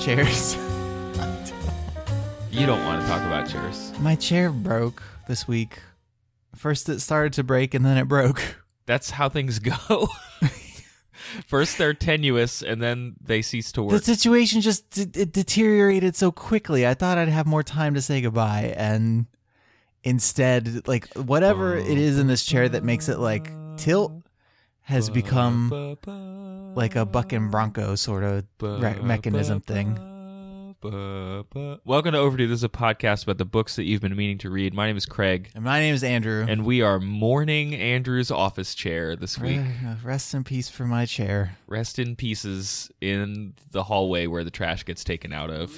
Chairs. You don't want to talk about chairs. My chair broke this week. First, it started to break, and then it broke. That's how things go. First they're tenuous and then they cease to work. The situation just d- it deteriorated so quickly. I thought I'd have more time to say goodbye, and instead, like whatever it is in this chair that makes it like tilt has become like a buck and bronco sort of re- mechanism thing. Welcome to Overdue. This is a podcast about the books that you've been meaning to read. My name is Craig, And my name is Andrew. and we are mourning Andrew's office chair this week. Uh, Rest in peace for my chair. Rest in pieces in the hallway where the trash gets taken out of.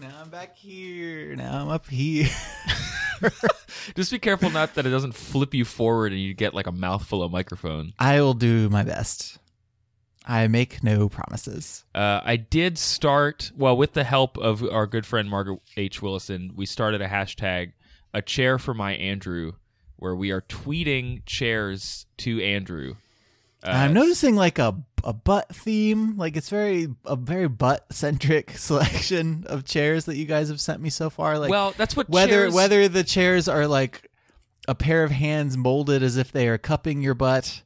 Now I'm back here. Now I'm up here. Just be careful not that it doesn't flip you forward and you get like a mouthful of microphone. I will do my best. I make no promises. Uh, I did start, well, with the help of our good friend Margaret H. Willison, we started a hashtag, a chair for my Andrew, where we are tweeting chairs to Andrew. Uh, I'm noticing like a a butt theme. Like it's very a very butt centric selection of chairs that you guys have sent me so far. Like well, that's what whether chairs, whether the chairs are like a pair of hands molded as if they are cupping your butt,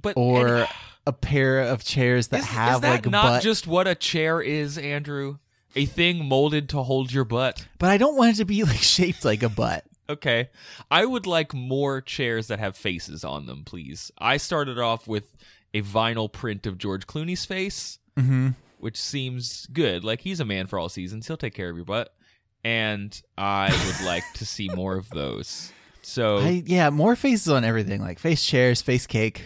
but or and- a pair of chairs that is, have is that like not butt. just what a chair is, Andrew? A thing molded to hold your butt. but I don't want it to be like shaped like a butt. Okay. I would like more chairs that have faces on them, please. I started off with a vinyl print of George Clooney's face, Mm-hmm. which seems good. Like he's a man for all seasons. He'll take care of your butt. And I would like to see more of those. So I yeah, more faces on everything, like face chairs, face cake.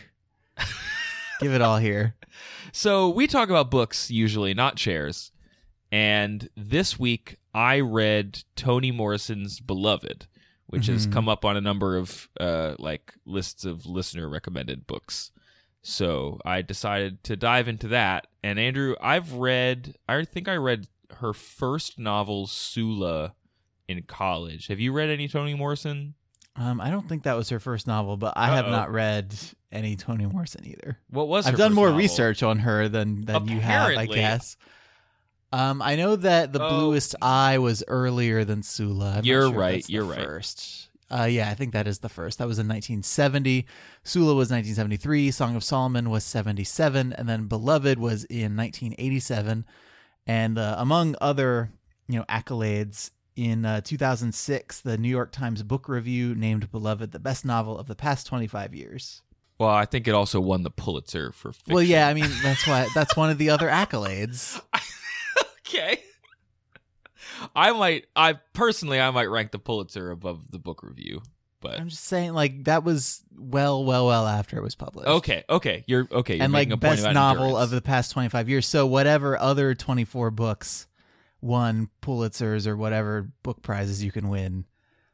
Give it all here. So we talk about books usually, not chairs. And this week I read Toni Morrison's Beloved, which has Mhm. come up on a number of uh, like lists of listener recommended books. So I decided to dive into that. And Andrew, I've read I think I read her first novel, Sula, in college. Have you read any Toni Morrison? Um, I don't think that was her first novel, but I have Uh-oh. not read any Toni Morrison either. What was I've done more novel? research on her than than you have, I guess. Um, I know that the Oh. Bluest Eye was earlier than Sula. I'm You're sure right, you're right. First, uh, yeah, I think that is the first. That was in 1970. Sula was 1973. Song of Solomon was 77, and then Beloved was in 1987. And uh, among other, you know, accolades, in uh, 2006, the New York Times Book Review named Beloved the best novel of the past 25 years. Well, I think it also won the Pulitzer for fiction. Well, yeah, I mean that's why that's one of the other accolades. okay. I might, I personally, I might rank the Pulitzer above the book review, but I'm just saying, like that was well, well, well after it was published. okay, okay, you're okay. You're and like making a point best novel endurance. of the past 25 years. So whatever other 24 books won Pulitzers or whatever book prizes you can win,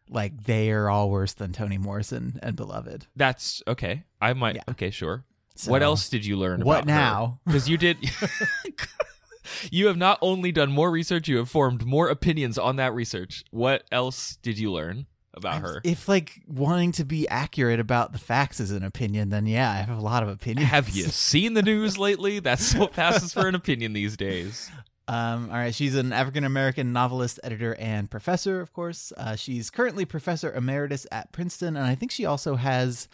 like they are all worse than Toni Morrison and Beloved. That's okay. I might. Yeah. Okay, sure. So, what else did you learn? What now? Because you did. you have not only done more research, you have formed more opinions on that research. What else did you learn about her? If like wanting to be accurate about the facts is an opinion, then yeah, I have a lot of opinions. Have you seen the news lately? That's what passes for an opinion these days. Um, all right, she's an African American novelist, editor, and professor. Of course, uh, she's currently professor emeritus at Princeton, and I think she also has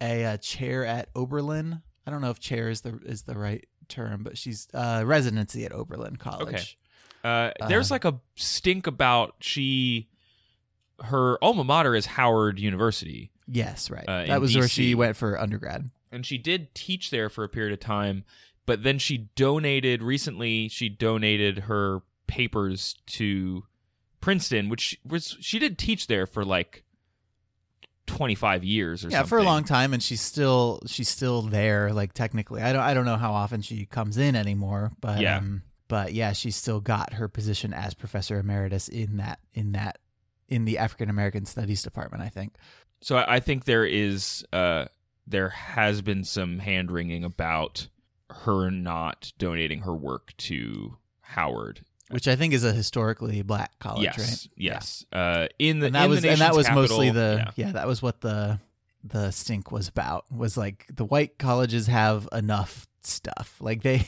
a, uh chair at Oberlin. I don't know if chair is the is the right term, but she's uh, residency at Oberlin College. Uh, there's Uh, like a stink about she, her alma mater is Howard University, Yes, right. Uh, that was where she went for undergrad. and she did teach there for a period of time, but then she donated recently. She donated her papers to Princeton, which was she did teach there for like 25 years or yeah something. for a long time and she's still she's still there like technically i don't i don't know how often she comes in anymore but Yeah. um but yeah she's still got her position as professor emeritus in that in that in the african american studies department i think So I I think there is uh there has been some hand wringing about her not donating her work to Howard. Which i think is a historically black college yes, right yes. Uh, in the and that in was the and that was mostly the yeah. yeah. that was what the the stink was about was like the white colleges have enough stuff like they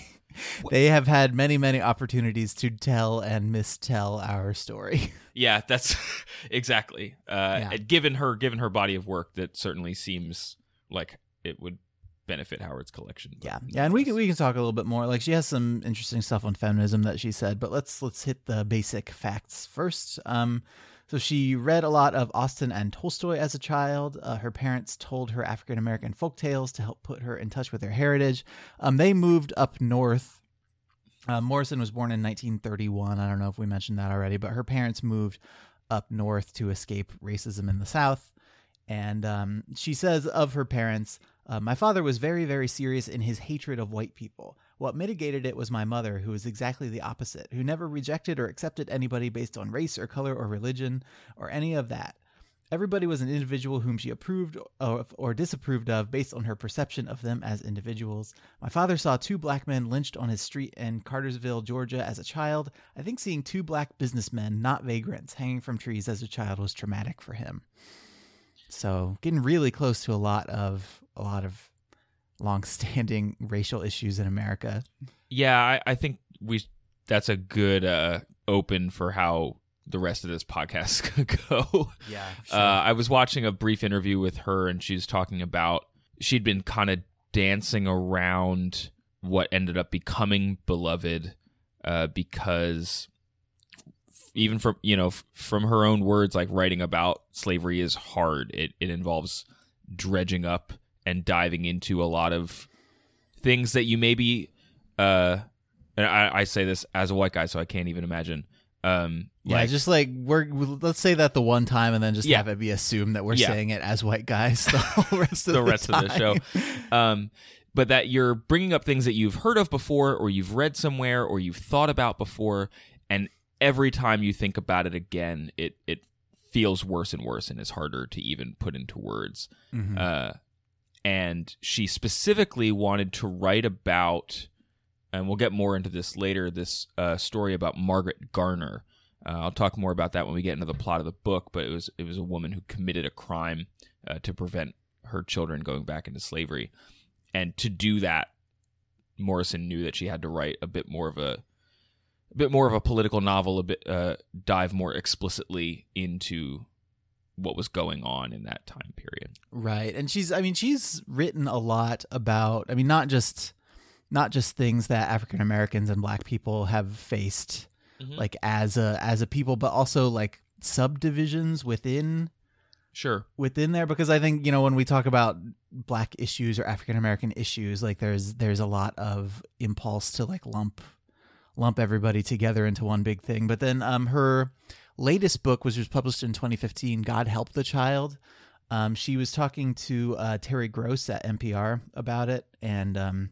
they have had many many opportunities to tell and mistell our story Yeah, that's exactly. Uh, Yeah. Given her, given her body of work, that certainly seems like it would benefit Howard's collection. yeah yeah and we can we can talk a little bit more like she has some interesting stuff on feminism that she said but let's let's hit the basic facts first um so she read a lot of Austen and Tolstoy as a child. Uh, her parents told her African American folk tales to help put her in touch with her heritage. Um, they moved up north. Uh, Morrison was born in 1931. I don't know if we mentioned that already, but her parents moved up north to escape racism in the South. And um, she says of her parents, uh, my father was very, very serious in his hatred of white people. What mitigated it was my mother, who was exactly the opposite, who never rejected or accepted anybody based on race or color or religion or any of that. Everybody was an individual whom she approved of or disapproved of based on her perception of them as individuals. My father saw two black men lynched on his street in Cartersville, Georgia as a child. I think seeing two black businessmen, not vagrants, hanging from trees as a child was traumatic for him. So, getting really close to a lot of a lot of long-standing racial issues in America. Yeah, I, I think we that's a good uh, open for how the rest of this podcast is gonna go. Yeah. Uh, I was watching a brief interview with her, and she was talking about she'd been kind of dancing around what ended up becoming beloved, uh, because even from you know f- from her own words, like writing about slavery is hard. It it involves dredging up and diving into a lot of things that you maybe. Uh, and I, I say this as a white guy, so I can't even imagine. Um, Yeah, like- just like we're let's say that the one time and then just Yeah. have it be assumed that we're Yeah. saying it as white guys the whole rest of the the, rest of the show. Um, but that you're bringing up things that you've heard of before, or you've read somewhere, or you've thought about before, and every time you think about it again, it it feels worse and worse, and is harder to even put into words. Mhm. Uh, and she specifically wanted to write about, and we'll get more into this later. This uh, story about Margaret Garner. Uh, I'll talk more about that when we get into the plot of the book. But it was it was a woman who committed a crime uh, to prevent her children going back into slavery, and to do that, Morrison knew that she had to write a bit more of a, a bit more of a political novel, a bit uh, dive more explicitly into what was going on in that time period. Right. And she's I mean she's written a lot about I mean not just not just things that African Americans and black people have faced Mhm. like as a as a people but also like subdivisions within Sure. within there because I think you know when we talk about black issues or African American issues like there's there's a lot of impulse to like lump lump everybody together into one big thing but then um her latest book which was published in 2015 God Help the Child. Um she was talking to uh, Terry Gross at NPR about it and um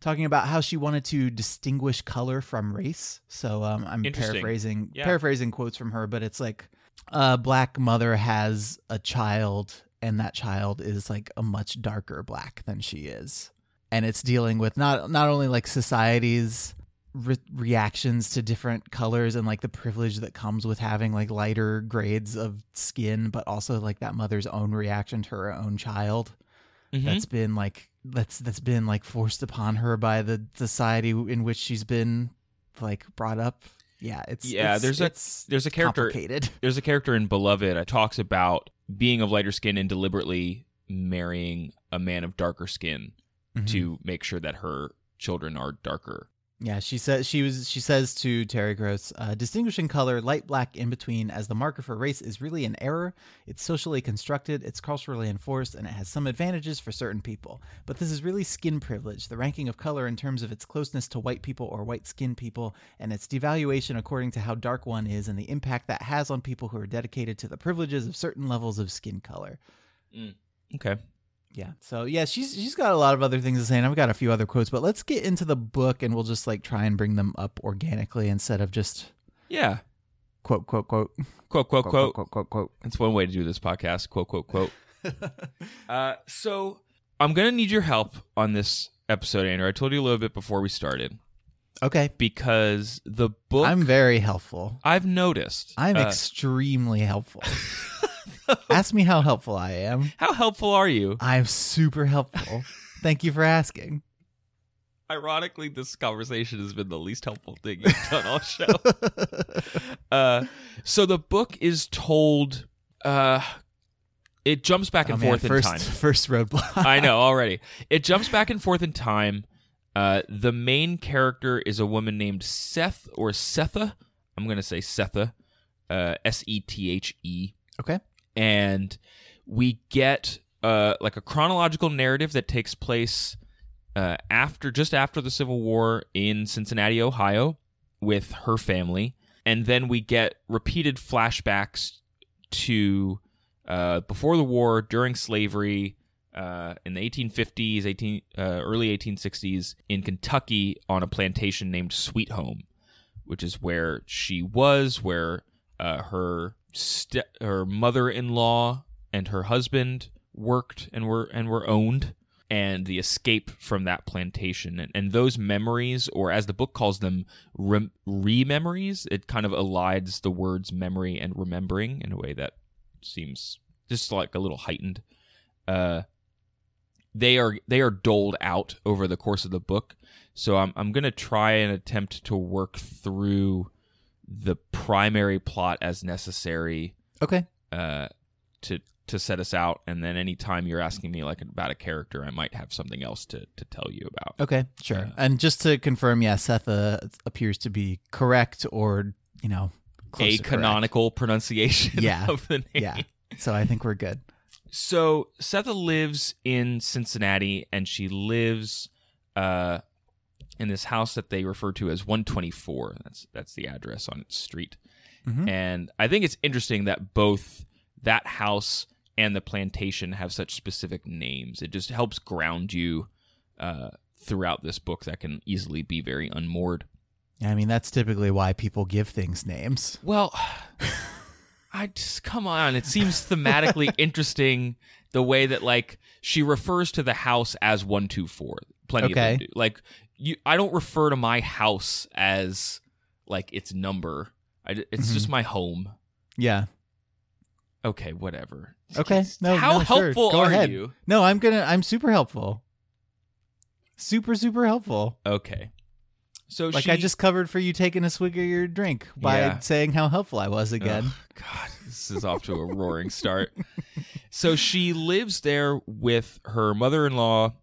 talking about how she wanted to distinguish color from race. So um I'm paraphrasing Yeah. paraphrasing quotes from her but it's like a black mother has a child and that child is like a much darker black than she is. And it's dealing with not not only like society's re- reactions to different colors and like the privilege that comes with having like lighter grades of skin but also like that mother's own reaction to her own child Mhm. that's been like that's that's been like forced upon her by the society in which she's been like brought up yeah it's Yeah, it's- there's a- there's a character there's a character in Beloved that talks about being of lighter skin and deliberately marrying a man of darker skin Mhm. to make sure that her children are darker. Yeah, she says she was. She says to Terry Gross, uh, distinguishing color, light black in between, as the marker for race is really an error. It's socially constructed, it's culturally enforced, and it has some advantages for certain people. But this is really skin privilege, the ranking of color in terms of its closeness to white people or white skinned people, and its devaluation according to how dark one is, and the impact that has on people who are dedicated to the privileges of certain levels of skin color. Okay. Yeah. So yeah, she's she's got a lot of other things to say, and I've got a few other quotes. But let's get into the book, and we'll just like try and bring them up organically instead of just Yeah. quote quote quote Quote, quote, quote. quote quote quote. That's one way to do this podcast. Quote, quote, quote. uh, so I'm going to need your help on this episode, Andrew. I told you a little bit before we started Okay. because the book I'm very helpful. I've noticed. I'm uh, extremely helpful. Ask me how helpful I am. how helpful are you? I'm super helpful. Thank you for asking. Ironically, this conversation has been the least helpful thing you've done all show. uh, so the book is told. Uh, it jumps back and Oh, man, forth in time. First roadblock. I know already. It jumps back and forth in time. Uh, the main character is a woman named Seth or Sethe. I'm going to say Sethe, uh, S E T H E. Okay. And we get uh, like a chronological narrative that takes place uh, after just after the Civil War in Cincinnati, Ohio, with her family, and then we get repeated flashbacks to uh, before the war, during slavery, uh, in the 1850s, 18 uh, early 1860s in Kentucky on a plantation named Sweet Home, which is where she was, where uh, her her mother-in-law and her husband worked and were and were owned and the escape from that plantation. And, and those memories or as the book calls them rem- re-memories it kind of elides the words memory and remembering in a way that seems just like a little heightened. Uh they are they are doled out over the course of the book. So i'm i'm going to try and attempt to work through the primary plot as necessary Okay. uh, to to set us out, and then anytime you're asking me like about a character, I might have something else to to tell you about. Okay. Sure. Yeah. And just to confirm, yeah, Sethe appears to be correct or, you know, close a to correct. canonical pronunciation Yeah. of the name. Yeah. So I think we're good. So Sethe lives in Cincinnati, and she lives uh, in this house that they refer to as 124. That's that's the address on its street. Mhm. And I think it's interesting that both that house and the plantation have such specific names. It just helps ground you uh, throughout this book that can easily be very unmoored. I mean, that's typically why people give things names. Well, I just come on. It seems thematically interesting the way that like she refers to the house as one two four. Plenty of Okay. them do. Like you, I don't refer to my house as like its number. I, it's Mhm. just my home. Yeah. Okay, whatever. Okay. No. How no, sure. helpful Go are ahead. you? No, I'm gonna. I'm super helpful. Super, super helpful. Okay. So Like she, I just covered for you taking a swig of your drink by Yeah. saying how helpful I was again. God, this is off to a roaring start. So she lives there with her mother-in-law,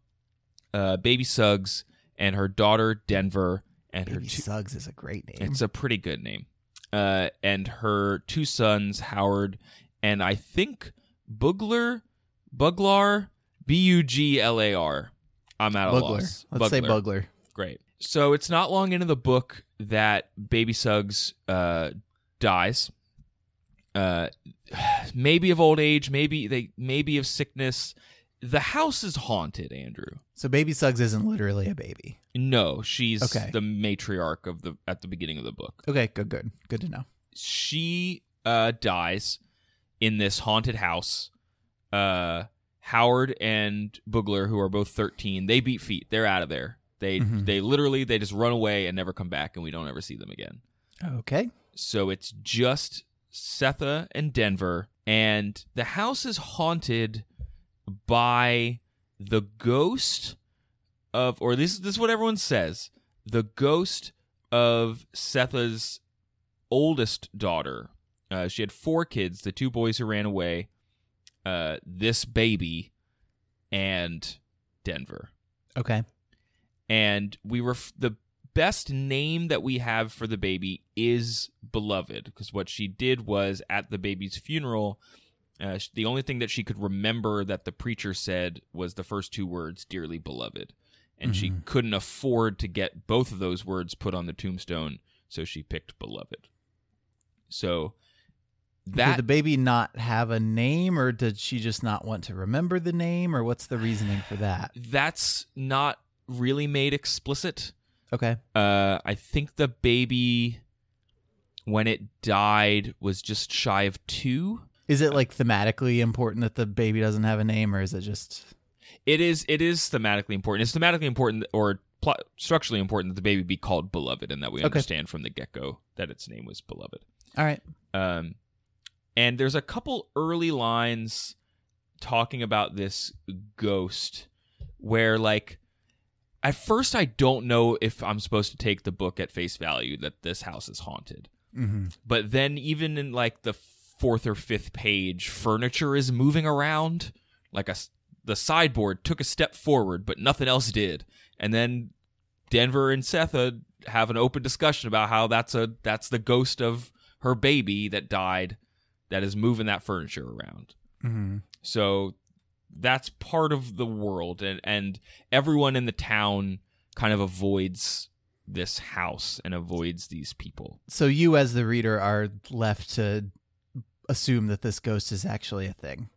uh, baby Suggs, and her daughter Denver, and her Baby two, Suggs is a great name. it's a pretty good name, uh, and her two sons Howard and I think Bugler, Buglar, B U G L A R. I'm out of Bugler. loss. Let's say Bugler. Great. So it's not long into the book that Baby Suggs uh, dies. Uh, maybe of old age, maybe they maybe of sickness. The house is haunted, Andrew. So Baby Suggs isn't literally a baby. No, she's Okay. the matriarch of the at the beginning of the book. Okay, good, good, good to know. She uh, dies in this haunted house. Uh, Howard and Boogler, who are both thirteen, they beat feet. They're out of there. They Mhm. they literally they just run away and never come back, and we don't ever see them again. Okay. So it's just Sethe and Denver, and the house is haunted by the ghost of, or this, this is what everyone says, the ghost of Sethe's oldest daughter. Uh, she had four kids, the two boys who ran away, uh, this baby, and Denver Okay. and we ref- the best name that we have for the baby is beloved because what she did was at the baby's funeral uh, the only thing that she could remember that the preacher said was the first two words dearly beloved and she Mhm. couldn't afford to get both of those words put on the tombstone so she picked beloved so Did the baby not have a name, or did she just not want to remember the name, or what's the reasoning for that? that's not really made explicit. Okay. Uh, I think the baby, when it died, was just shy of two. Is it like thematically important that the baby doesn't have a name, or is it just It is. It is thematically important. It's thematically important, or structurally important, that the baby be called beloved, and that we Okay. understand from the get go that its name was beloved. all right? Um, and there's a couple early lines talking about this ghost where, like, at first I don't know if I'm supposed to take the book at face value that this house is haunted. Mm-hmm. But then, even in like the fourth or fifth page, furniture is moving around. Like a s- the sideboard took a step forward, but nothing else did. And then Denver and Sethe have an open discussion about how that's a that's the ghost of her baby that died that is moving that furniture around. Mm-hmm. So that's part of the world and and everyone in the town kind of avoids this house and avoids these people. So you, as the reader, are left to assume that this ghost is actually a thing.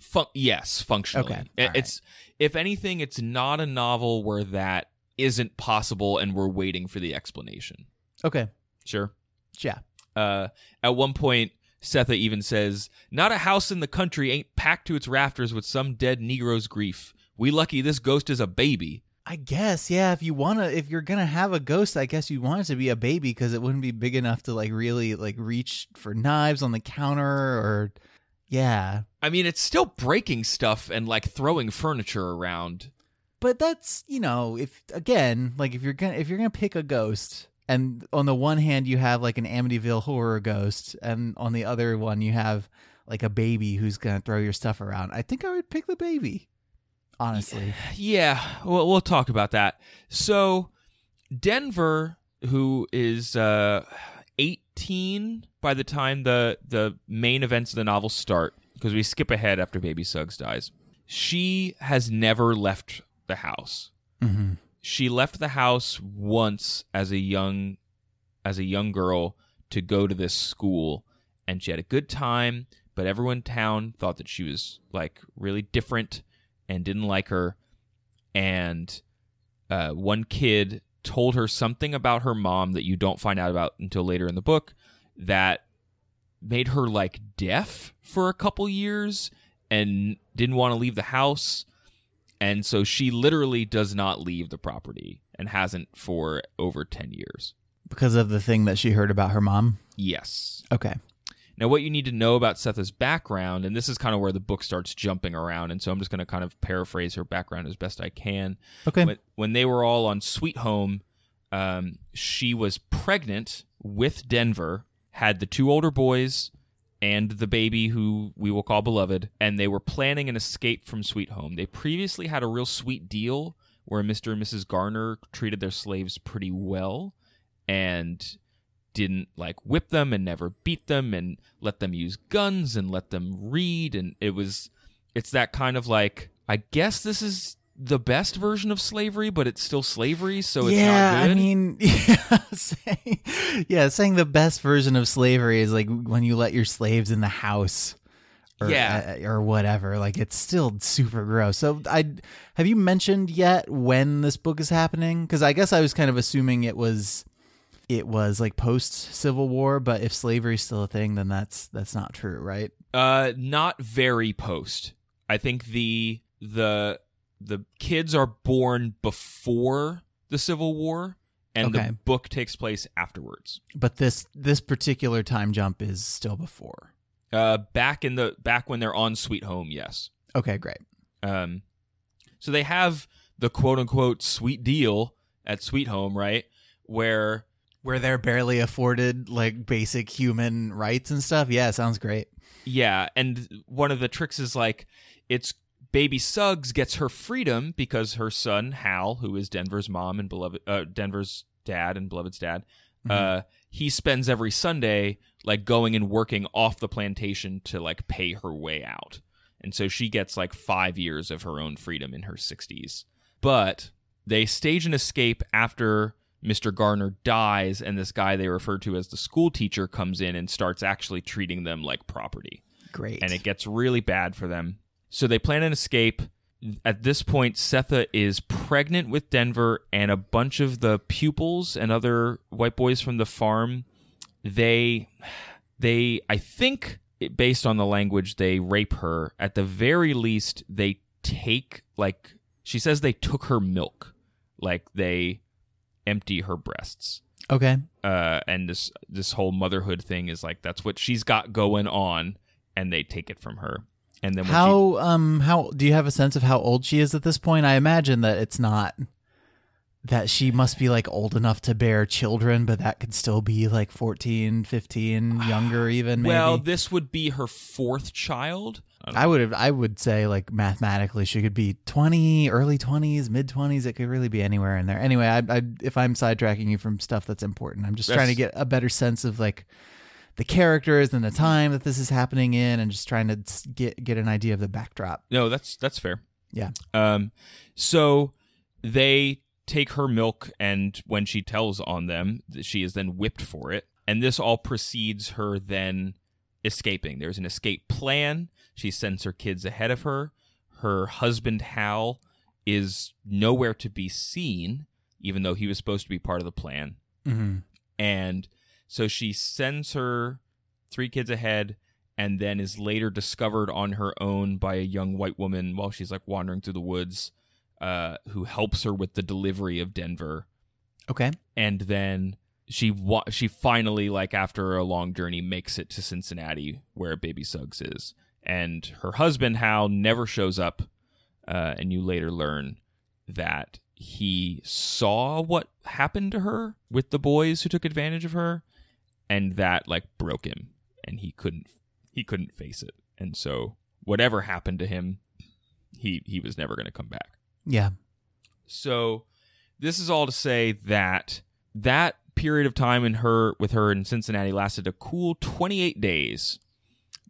Fun- yes, functionally. Okay, It's if anything, it's not a novel where that isn't possible, and we're waiting for the explanation. Okay. Sure. Yeah. Uh, at one point, Sethe even says, "Not a house in the country ain't packed to its rafters with some dead Negro's grief. We lucky this ghost is a baby." I guess, yeah. If you wanna, if you're gonna have a ghost, I guess you want it to be a baby because it wouldn't be big enough to like really like reach for knives on the counter or, yeah. I mean, it's still breaking stuff and like throwing furniture around. But that's you know, if again, like if you're gonna if you're gonna pick a ghost, and on the one hand you have like an Amityville horror ghost, and on the other one you have like a baby who's gonna throw your stuff around, I think I would pick the baby. Honestly, Yeah, well, we'll talk about that. So, Denver, who is uh, 18 by the time the the main events of the novel start, because we skip ahead after Baby Suggs dies, she has never left the house. mm-hmm. She left the house once as a young as a young girl to go to this school, and she had a good time. But everyone in town thought that she was like really different and didn't like her. And uh, one kid told her something about her mom that you don't find out about until later in the book that made her like deaf for a couple years and didn't want to leave the house. And so she literally does not leave the property and hasn't for over 10 years. because of the thing that she heard about her mom. Yes. Okay. Now, what you need to know about Sethe's background, and this is kind of where the book starts jumping around, and so I'm just going to kind of paraphrase her background as best I can. Okay. When, when they were all on Sweet Home, um, she was pregnant with Denver, had the two older boys and the baby who we will call Beloved, and they were planning an escape from Sweet Home. They previously had a real sweet deal where Mr. and Mrs. Garner treated their slaves pretty well and didn't like whip them and never beat them and let them use guns and let them read and it was it's that kind of like I guess this is the best version of slavery, but it's still slavery, so it's yeah, not good. I mean, yeah saying, yeah, saying the best version of slavery is like when you let your slaves in the house. Or, Yeah. uh, or whatever. Like it's still super gross. So I have you mentioned yet when this book is happening? Because I guess I was kind of assuming it was it was like post Civil War, but if slavery's still a thing, then that's that's not true, right? Uh, not very post. I think the the the kids are born before the Civil War, and Okay. the book takes place afterwards. But this this particular time jump is still before. Uh, back in the back when they're on Sweet Home, yes. Okay, great. Um, so they have the quote unquote sweet deal at Sweet Home, right? Where Where they're barely afforded like basic human rights and stuff. Yeah, sounds great. Yeah, and one of the tricks is like it's baby Suggs gets her freedom because her son Hal, who is Denver's mom and beloved uh, Denver's dad and beloved's dad, uh, he spends every Sunday like going and working off the plantation to like pay her way out, and so she gets like five years of her own freedom in her sixties. But they stage an escape after Mr. Garner dies, and this guy they refer to as the school teacher comes in and starts actually treating them like property. Great. And it gets really bad for them. So they plan an escape. At this point, Sethe is pregnant with Denver, and a bunch of the pupils and other white boys from the farm, they, they, I think, based on the language, they rape her. At the very least, they take like she says they took her milk, like they empty her breasts. okay. Uh, and this this whole motherhood thing is like that's what she's got going on, and they take it from her. And then when she, How um how do you have a sense of how old she is at this point? I imagine that it's not that she must be like old enough to bear children, but that could still be like 14, 15, younger even maybe. well, this would be her fourth child. I I would have I would say like mathematically she could be 20, early 20s, mid 20s, it could really be anywhere in there. Anyway, I I if I'm sidetracking you from stuff that's important, I'm just trying to get a better sense of like the characters and the time that this is happening in and just trying to get get an idea of the backdrop. No, that's that's fair. Yeah. Um, so they take her milk, and when she tells on them, she is then whipped for it. And this all precedes her then escaping. There's an escape plan. She sends her kids ahead of her. Her husband Hal is nowhere to be seen, even though he was supposed to be part of the plan. Mm-hmm. And so she sends her three kids ahead and then is later discovered on her own by a young white woman while she's like wandering through the woods uh, who helps her with the delivery of Denver. Okay. And then she wa- she finally like after a long journey makes it to Cincinnati where baby Suggs is. And her husband Hal never shows up uh, and you later learn that he saw what happened to her with the boys who took advantage of her and that like broke him and he couldn't he couldn't face it and so whatever happened to him he he was never going to come back Yeah. so this is all to say that that period of time in her with her in Cincinnati lasted a cool 28 days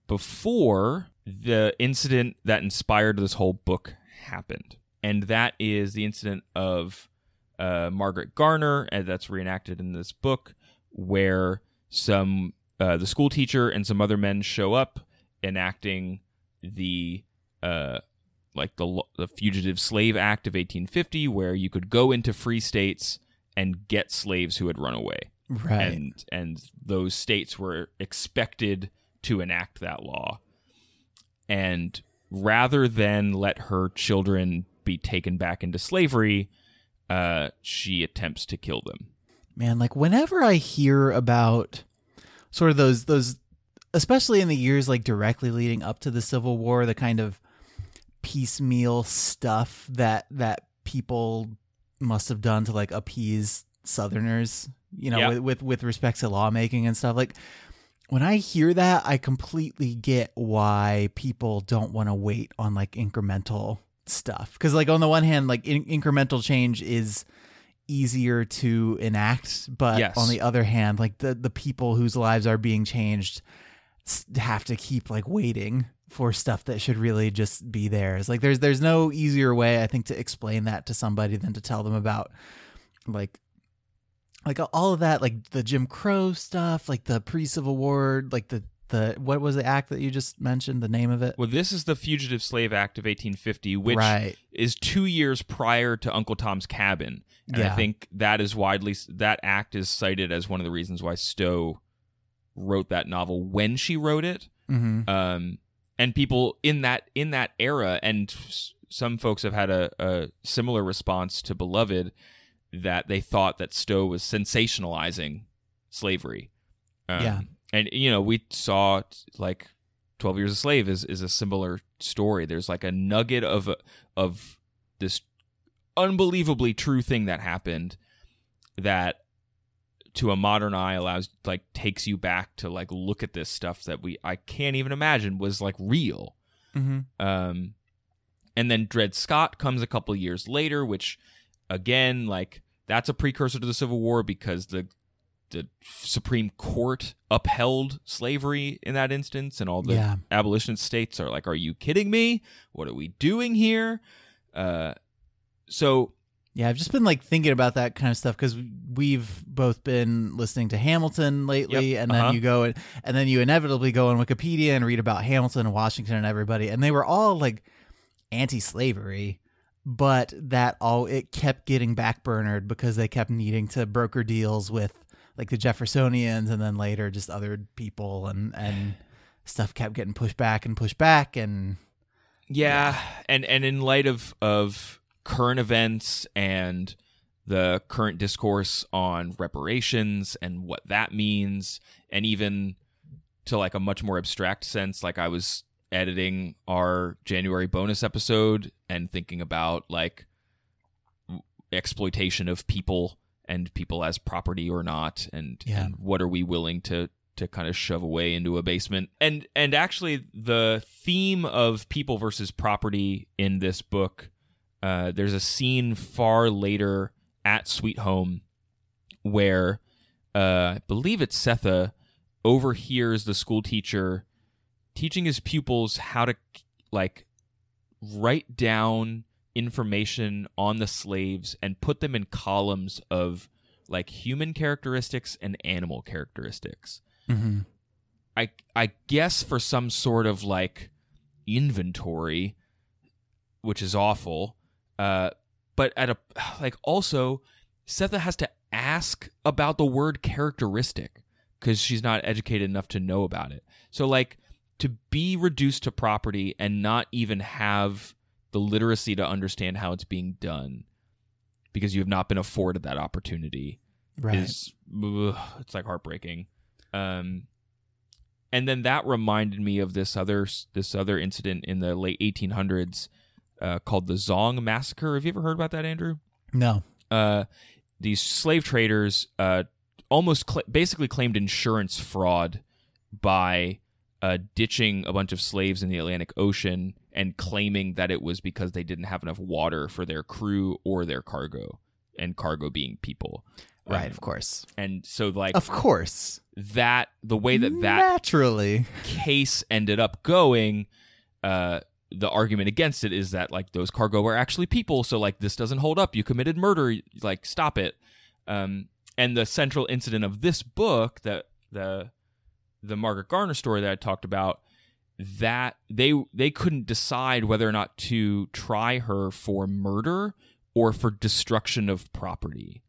before the incident that inspired this whole book happened. And that is the incident of uh, Margaret Garner, and that's reenacted in this book, where some uh, the school teacher and some other men show up enacting the uh, like the the Fugitive Slave Act of 1850, where you could go into free states and get slaves who had run away, Right. and and those states were expected to enact that law, and rather than let her children be taken back into slavery, uh, she attempts to kill them. man like whenever i hear about sort of those those especially in the years like directly leading up to the civil war the kind of piecemeal stuff that that people must have done to like appease southerners you know Yeah. with, with with respect to lawmaking and stuff like when i hear that i completely get why people don't want to wait on like incremental stuff because like on the one hand like in- incremental change is easier to enact but Yes. on the other hand like the the people whose lives are being changed have to keep like waiting for stuff that should really just be theirs. Like there's there's no easier way i think to explain that to somebody than to tell them about like like all of that like the jim crow stuff like the pre-civil war like the the what was the act that you just mentioned the name of it? Well, this is the Fugitive Slave Act of 1850, which right. is two years prior to Uncle Tom's Cabin, and I think that is widely that act is cited as one of the reasons why Stowe wrote that novel when she wrote it. mm-hmm. Um, and people in that in that era, and s- some folks have had a, a similar response to Beloved that they thought that Stowe was sensationalizing slavery. Um, Yeah. and you know we saw like 12 years a slave is, is a similar story there's like a nugget of of this unbelievably true thing that happened that to a modern eye allows like takes you back to like look at this stuff that we I can't even imagine was like real Mm-hmm. um, and then Dred Scott comes a couple years later, which again, like that's a precursor to the Civil War because the the Supreme Court upheld slavery in that instance, and all the Yeah. abolitionist states are like, "Are you kidding me? What are we doing here?" Uh, so Yeah, I've just been like thinking about that kind of stuff because we've both been listening to Hamilton lately, Yep, and then uh-huh. you go and, and then you inevitably go on Wikipedia and read about Hamilton and Washington and everybody, and they were all like anti-slavery, but that all it kept getting backburnered because they kept needing to broker deals with like the Jeffersonians and then later just other people and and stuff kept getting pushed back and pushed back and Yeah, and and in light of of current events and the current discourse on reparations and what that means, and even to like a much more abstract sense, like I was editing our January bonus episode and thinking about like exploitation of people and people as property or not and, Yeah. and what are we willing to to kind of shove away into a basement and and actually the theme of people versus property in this book uh, there's a scene far later at sweet home where uh, i believe it's sethe overhears the school teacher teaching his pupils how to like write down information on the slaves and put them in columns of like human characteristics and animal characteristics. I I guess for some sort of like inventory, which is awful. Uh, but at a like also, Sethe has to ask about the word characteristic because she's not educated enough to know about it. So like to be reduced to property and not even have the literacy to understand how it's being done because you have not been afforded that opportunity right. is ugh, it's like heartbreaking. Um, and then that reminded me of this other this other incident in the late 1800s uh, called the Zong massacre. Have you ever heard about that, Andrew? no. Uh, these slave traders uh, almost cl- basically claimed insurance fraud by uh, ditching a bunch of slaves in the Atlantic Ocean and claiming that it was because they didn't have enough water for their crew or their cargo, and cargo being people. Right, Um, of course. and so like Of course. that the way that that naturally. case ended up going uh the argument against it is that like those cargo were actually people so like this doesn't hold up. You committed murder like stop it. Um and the central incident of this book that the the Margaret Garner story that I talked about that they they couldn't decide whether or not to try her for murder or for destruction of property.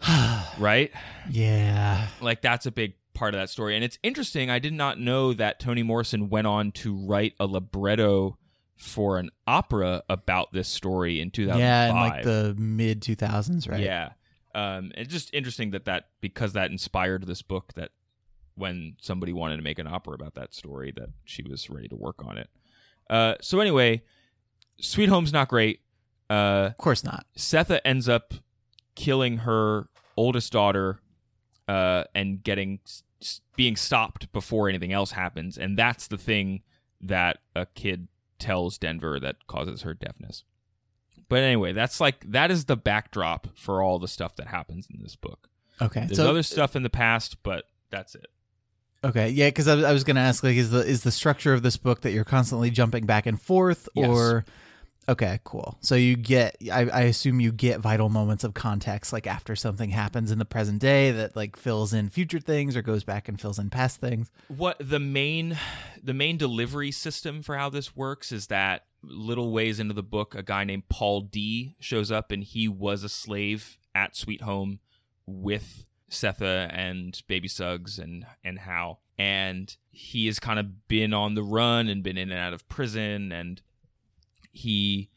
Right? Yeah. like that's a big part of that story. And it's interesting i did not know that toni morrison went on to write a libretto for an opera about this story in 2005 Yeah, in like the mid 2000s, right? yeah. Um it's just interesting that that because that inspired this book that when somebody wanted to make an opera about that story that she was ready to work on it. Uh so anyway sweet home's not great. Uh Of course not. Sethe ends up killing her oldest daughter uh, and getting being stopped before anything else happens, and that's the thing that a kid tells Denver that causes her deafness. But anyway, that's like that is the backdrop for all the stuff that happens in this book. Okay. There's so other stuff in the past, but that's it. Okay, yeah, because I, was- I was going to ask, like, is the is the structure of this book that you're constantly jumping back and forth, Yes. or okay, cool. So you get, I, I assume you get vital moments of context, like after something happens in the present day that like fills in future things or goes back and fills in past things. what the main the main delivery system for how this works is that little ways into the book a guy named paul d shows up and he was a slave at sweet home with sethe and baby suggs and and hal and he has kind of been on the run and been in and out of prison and he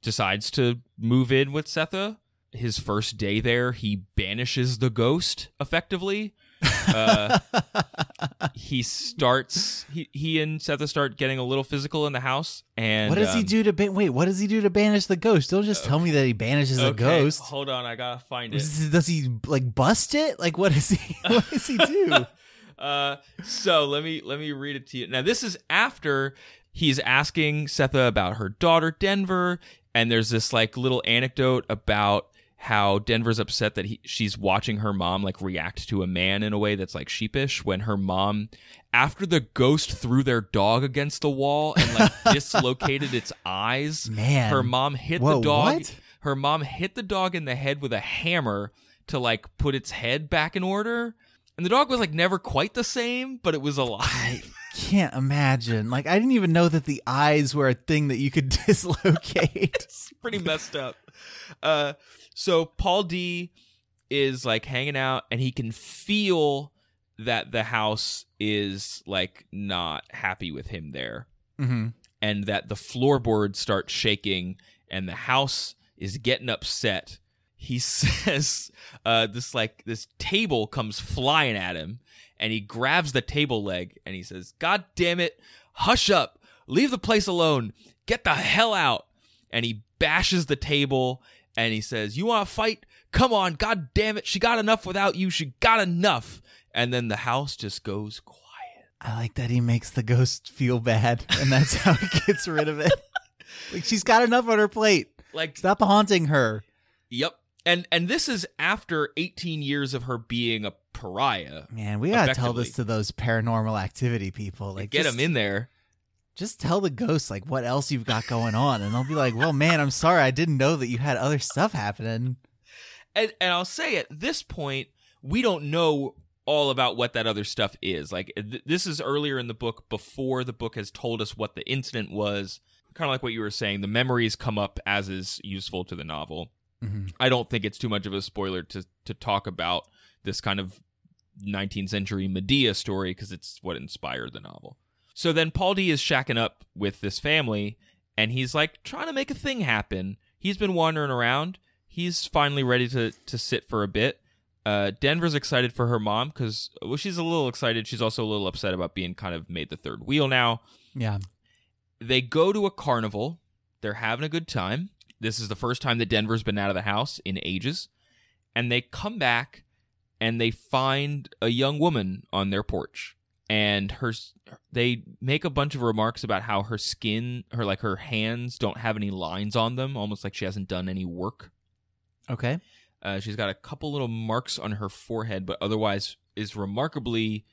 decides to move in with sethe his first day there he banishes the ghost effectively uh, he starts he, he and Sethe start getting a little physical in the house and what does he um, do to ban- wait? What does he do to banish the ghost? Don't just tell me that he banishes a okay, ghost. hold on i gotta find it Does does he like bust it? Like what does he? What does he do? uh so let me let me read it to you now this is after he's asking sethe about her daughter denver and there's this like little anecdote about how Denver's upset that he, she's watching her mom like react to a man in a way that's like sheepish when her mom after the ghost threw their dog against the wall and like dislocated its eyes Man. her mom hit Whoa, the dog what? her mom hit the dog in the head with a hammer to like put its head back in order and the dog was like never quite the same but it was alive Can't imagine. Like I didn't even know that the eyes were a thing that you could dislocate. it's pretty messed up. Uh, so Paul D is like hanging out, and he can feel that the house is like not happy with him there, hmm and that the floorboards start shaking, and the house is getting upset. He says, uh, "This like this table comes flying at him." And he grabs the table leg and he says, God damn it, hush up, leave the place alone, get the hell out. And he bashes the table and he says, You want to fight? Come on, god damn it, she got enough without you, she got enough. And then the house just goes quiet. I like that he makes the ghost feel bad, and that's how he gets rid of it. Like she's got enough on her plate. Like, Stop haunting her. yep. And and this is after 18 years of her being a pariah. Man, we gotta tell this to those paranormal activity people. Like, Get just, him in there. Just tell the ghosts like what else you've got going on, and they'll be like, "Well, man, I'm sorry, I didn't know that you had other stuff happening." and and I'll say at this point we don't know all about what that other stuff is. Like th- this is earlier in the book before the book has told us what the incident was. Kind of like what you were saying, the memories come up as is useful to the novel. Hmm I don't think it's too much of a spoiler to to talk about this kind of 19th century Medea story because it's what inspired the novel. So then Paul D is shacking up with this family and he's like trying to make a thing happen. He's been wandering around. He's finally ready to to sit for a bit. Uh, Denver's excited for her mom because well, she's a little excited. She's also a little upset about being kind of made the third wheel now Yeah. they go to a carnival. They're having a good time. This is the first time that Denver's been out of the house in ages. And they come back and they find a young woman on their porch. And her they make a bunch of remarks about how her skin, her like her hands don't have any lines on them, almost like she hasn't done any work. Okay. Uh, she's got a couple little marks on her forehead, but otherwise is remarkably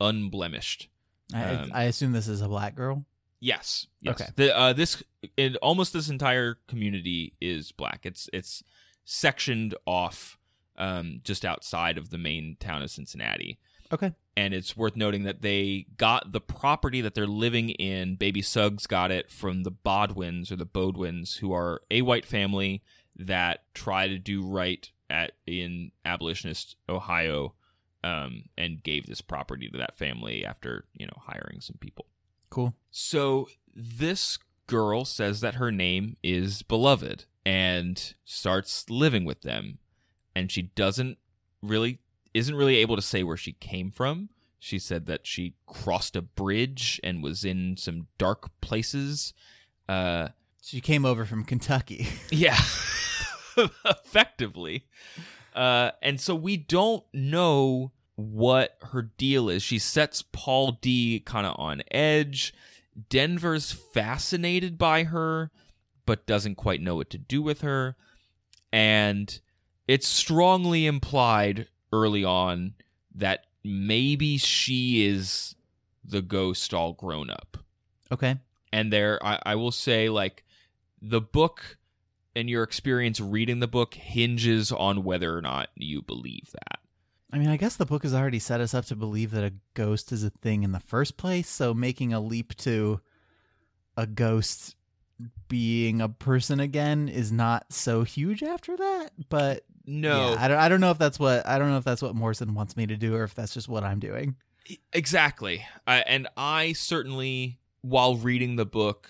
unblemished. I, Um, I assume this is a black girl. Yes. yes. Okay. The, uh, this it, almost this entire community is black. It's it's sectioned off um, just outside of the main town of Cincinnati. Okay. And it's worth noting that they got the property that they're living in. Baby Suggs got it from the Bodwins or the Bodwins, who are a white family that try to do right at in abolitionist Ohio, um, and gave this property to that family after you know hiring some people. Cool. So this girl says that her name is Beloved and starts living with them. And she doesn't really, isn't really able to say where she came from. She said that she crossed a bridge and was in some dark places. Uh, She came over from Kentucky. yeah, effectively. Uh, and so we don't know what her deal is. She sets Paul D kind of on edge. Denver's fascinated by her, but doesn't quite know what to do with her. And it's strongly implied early on that maybe she is the ghost all grown up Okay. and there I, I will say like the book and your experience reading the book hinges on whether or not you believe that I mean, I guess the book has already set us up to believe that a ghost is a thing in the first place. So making a leap to a ghost being a person again is not so huge after that. But no yeah, I don't. I don't know if that's what I don't know if that's what Morrison wants me to do, or if that's just what I'm doing. exactly uh, and i certainly while reading the book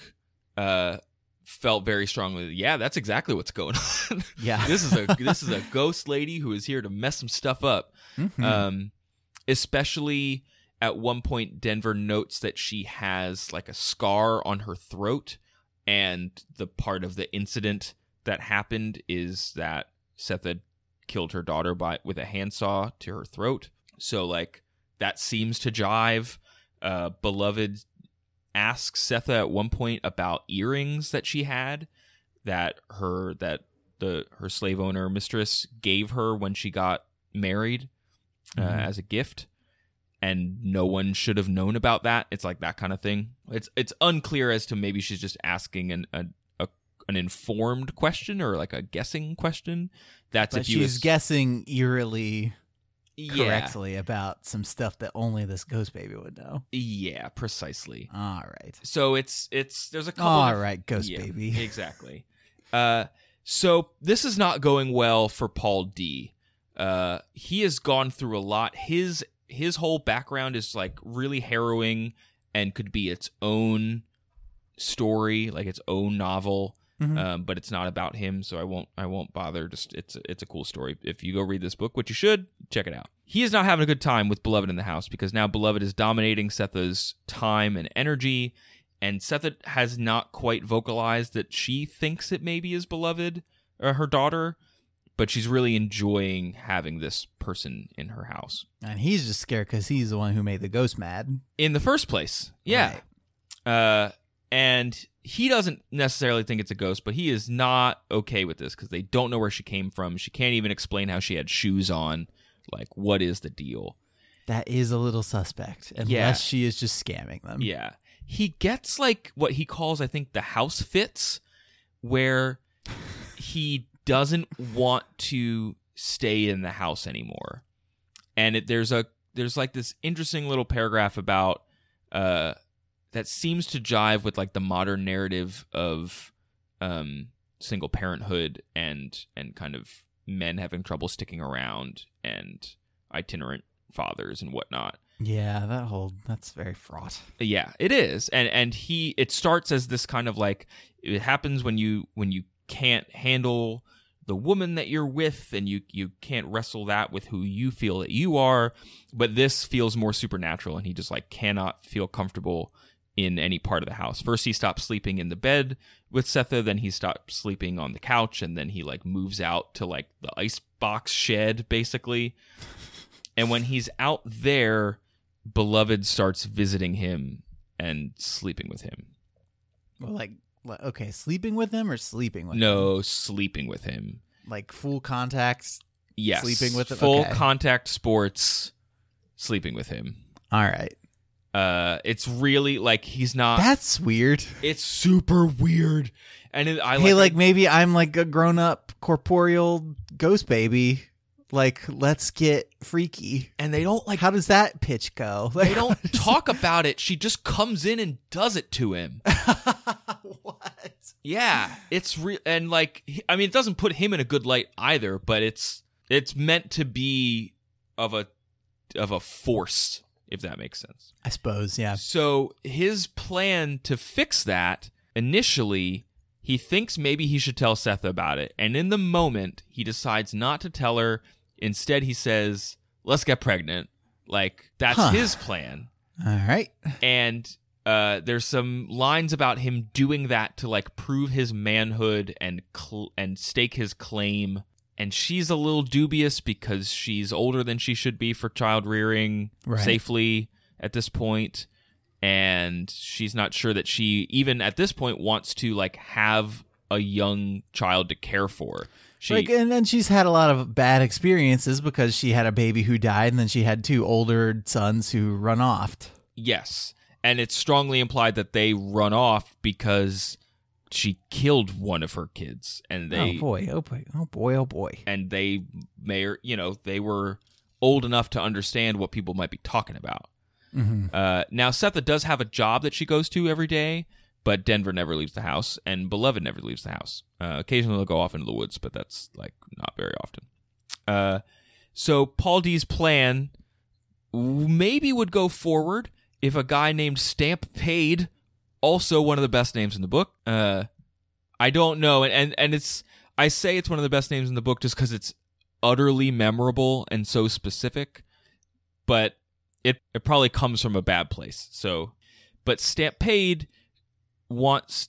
uh felt very strongly that, yeah that's exactly what's going on Yeah. this is a this is a ghost lady who is here to mess some stuff up Mhm. um, especially at one point denver notes that she has like a scar on her throat and the part of the incident that happened is that sethe had killed her daughter by with a handsaw to her throat so like that seems to jive uh, beloved asks sethe at one point about earrings that she had that her that the her slave owner mistress gave her when she got married uh, Mhm. as a gift. And no one should have known about that. It's like that kind of thing. It's it's unclear as to maybe she's just asking an a, a, an informed question or like a guessing question. That's But if you she's as- guessing eerily yeah, correctly about some stuff that only this ghost baby would know. yeah precisely All right. so it's it's there's a couple All of- right, ghost Yeah, baby. exactly. Uh, so this is not going well for Paul D. Uh, he has gone through a lot. His his whole background is like really harrowing and could be its own story, like its own novel. Mhm. Um, but it's not about him, so I won't I won't bother. Just it's it's a cool story. If you go read this book, which you should, check it out. He is not having a good time with Beloved in the house because now Beloved is dominating Sethe's time and energy, and Sethe has not quite vocalized that she thinks it maybe is Beloved, uh, her daughter, but she's really enjoying having this person in her house. And he's just scared because he's the one who made the ghost mad. In the first place, yeah. Uh, and he doesn't necessarily think it's a ghost, but he is not okay with this because they don't know where she came from. She can't even explain how she had shoes on. Like, what is the deal? That is a little suspect, unless Yeah. she is just scamming them. Yeah. He gets like what he calls, I think, the house fits, where he doesn't want to stay in the house anymore. And it, there's a there's like this interesting little paragraph about uh that seems to jive with like the modern narrative of um single parenthood and and kind of men having trouble sticking around and itinerant fathers and whatnot. Yeah, that whole that's very fraught. Yeah, it is. And and he it starts as this kind of like it happens when you when you can't handle the woman that you're with and you you can't wrestle that with who you feel that you are, but this feels more supernatural and he just like cannot feel comfortable in any part of the house. First he stops sleeping in the bed with Sethe, then he stops sleeping on the couch and then he like moves out to like the ice box shed basically. And when he's out there, Beloved starts visiting him and sleeping with him. Well, like, li- okay, sleeping with him or sleeping with him? No, sleeping with him. Like full contact. Yes. Sleeping with him? Full Okay. contact sports, sleeping with him. All right. Uh, it's really like he's not. That's weird. it's super weird, and it, I hey, like, like maybe I'm like a grown up corporeal ghost baby. Like, let's get freaky. and they don't like. How does that pitch go? they don't talk about it. She just comes in and does it to him. what? Yeah, it's real, and like I mean, it doesn't put him in a good light either. But it's it's meant to be of a of a force, if that makes sense. I suppose, yeah. So his plan to fix that initially, he thinks maybe he should tell Sethe about it, and in the moment, he decides not to tell her. Instead, he says, "Let's get pregnant." Like that's Huh. his plan All right. and uh, there's some lines about him doing that to like prove his manhood and cl- and stake his claim. And she's a little dubious because she's older than she should be for child rearing Right. safely at this point, and she's not sure that she even at this point wants to like have a young child to care for. She like, and then she's had a lot of bad experiences because she had a baby who died, and then she had two older sons who run off. Yes. And it's strongly implied that they run off because she killed one of her kids and they oh boy! Oh boy! Oh boy! Oh boy! and they may or you know, they were old enough to understand what people might be talking about. hmm Uh, now Sethe does have a job that she goes to every day, but Denver never leaves the house and Beloved never leaves the house. Uh, occasionally they'll go off into the woods, but that's like not very often. Uh, so Paul D's plan maybe would go forward if a guy named Stamp Paid, also one of the best names in the book. Uh, I don't know, and, and and it's I say it's one of the best names in the book just because it's utterly memorable and so specific, but it it probably comes from a bad place. So, but Stamp Paid wants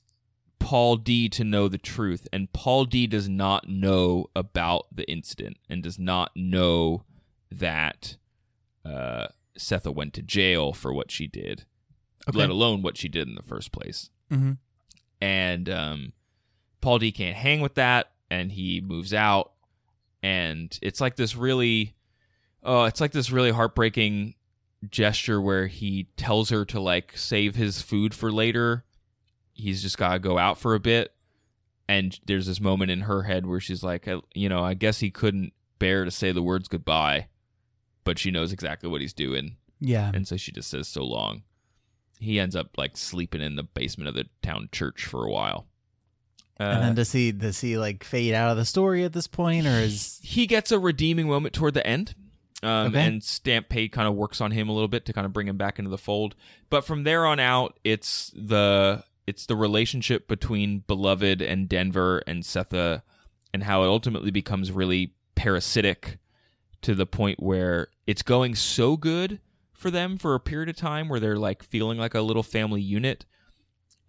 Paul D to know the truth, and Paul D does not know about the incident and does not know that uh, Sethe went to jail for what she did, Okay. let alone what she did in the first place. hmm And um, Paul D can't hang with that and he moves out and it's like this really oh it's like this really heartbreaking gesture where he tells her to like save his food for later he's just got to go out for a bit and there's this moment in her head where she's like you know i guess he couldn't bear to say the words goodbye but she knows exactly what he's doing Yeah. and so she just says so long he ends up like sleeping in the basement of the town church for a while uh, and then does he does he like fade out of the story at this point, or is he gets a redeeming moment toward the end. Um, Okay. And Stamp Pay kind of works on him a little bit to kind of bring him back into the fold. But from there on out, it's the it's the relationship between Beloved and Denver and Sethe, and how it ultimately becomes really parasitic to the point where it's going so good for them for a period of time where they're like feeling like a little family unit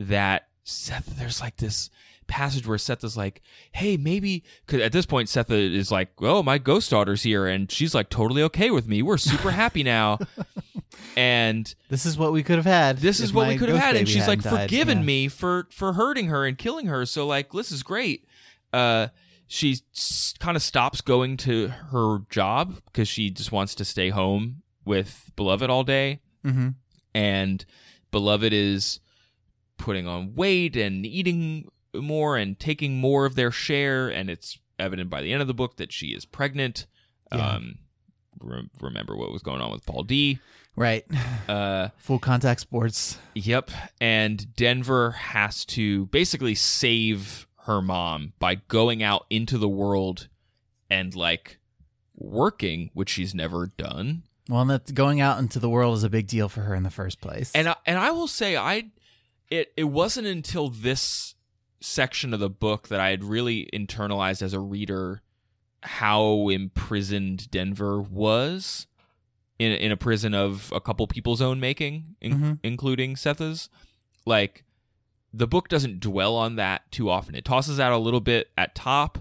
that Sethe there's like this passage where Sethe is like, "Hey, maybe." Because at this point, Sethe is like, "Oh, my ghost daughter's here," and she's like totally okay with me. We're super happy now, and this is what we could have had? this is what we could have had. And she's like died. forgiven Yeah. me for for hurting her and killing her. So like, this is great. Uh, she kind of stops going to her job because she just wants to stay home with beloved all day Mhm. and beloved is putting on weight and eating more and taking more of their share and it's evident by the end of the book that she is pregnant Yeah. um re- remember what was going on with paul d Right. uh Full contact sports. yep and denver has to basically save her mom by going out into the world and like working which she's never done Well, that going out into the world is a big deal for her in the first place. And I, and I will say I it it wasn't until this section of the book that I had really internalized as a reader how imprisoned Denver was in in a prison of a couple people's own making, in, Mhm. including Sethe's. Like the book doesn't dwell on that too often. It tosses out a little bit at top,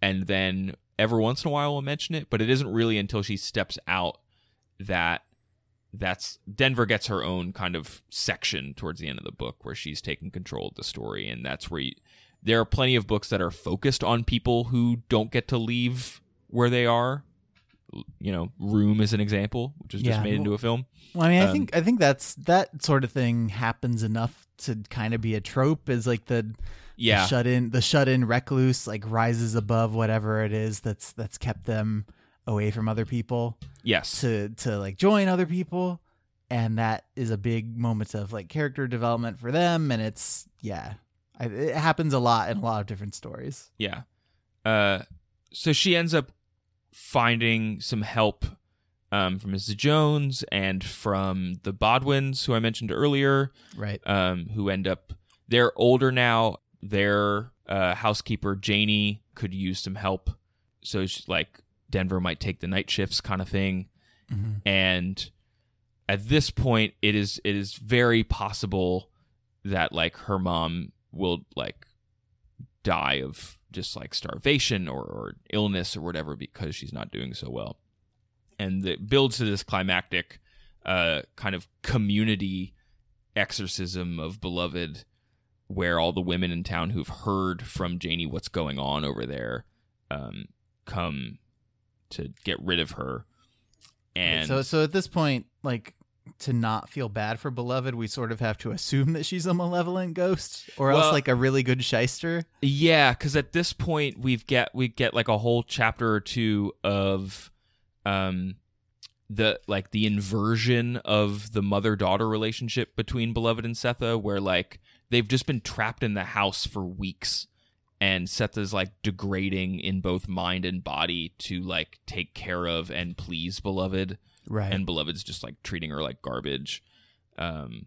and then every once in a while will mention it, but it isn't really until she steps out that that's Denver gets her own kind of section towards the end of the book where she's taking control of the story, and that's where you, there are plenty of books that are focused on people who don't get to leave where they are. You know, Room is an example, which just Yeah. made into a film. Well, I mean, I Um, think I think that's that sort of thing happens enough to kind of be a trope. Is like the Yeah, the shut in the shut in recluse like rises above whatever it is that's that's kept them away from other people yes, to to like join other people, and that is a big moment of like character development for them. And it's yeah, I, it happens a lot in a lot of different stories. yeah. Uh, so she ends up finding some help um, from Mrs. Jones and from the Bodwins, who I mentioned earlier. Right. um, who end up they're older now. Their uh, housekeeper Janey could use some help, so she's like Denver might take the night shifts kind of thing. hmm And at this point, it is it is very possible that like her mom will like die of just like starvation or, or illness or whatever because she's not doing so well. And it builds to this climactic uh, kind of community exorcism of beloved where all the women in town who've heard from Janey what's going on over there um, come to get rid of her. And so so at this point, like to not feel bad for beloved, we sort of have to assume that she's a malevolent ghost, or Well- else like a really good shyster. Yeah, because at this point we've get we get like a whole chapter or two of um the like the inversion of the mother daughter relationship between Beloved and Sethe, where like they've just been trapped in the house for weeks, and Sethe is like degrading in both mind and body to like take care of and please Beloved. Right. and beloved's just like treating her like garbage. Um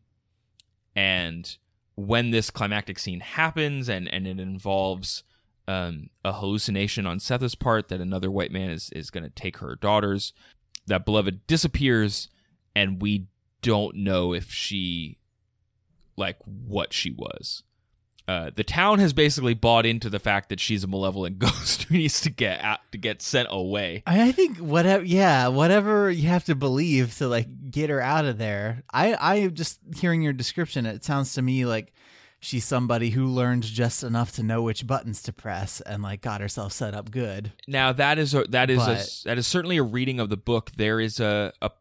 and when this climactic scene happens and and it involves um a hallucination on Sethe's part that another white man is is going to take her daughters that beloved disappears and we don't know if she like what she was uh, the town has basically bought into the fact that she's a malevolent ghost who needs to get out to get sent away. I think whatever, yeah, whatever you have to believe to like get her out of there. I, I just hearing your description, it sounds to me like she's somebody who learned just enough to know which buttons to press and like got herself set up good. Now that is a that is But- a that is certainly a reading of the book. There is a, a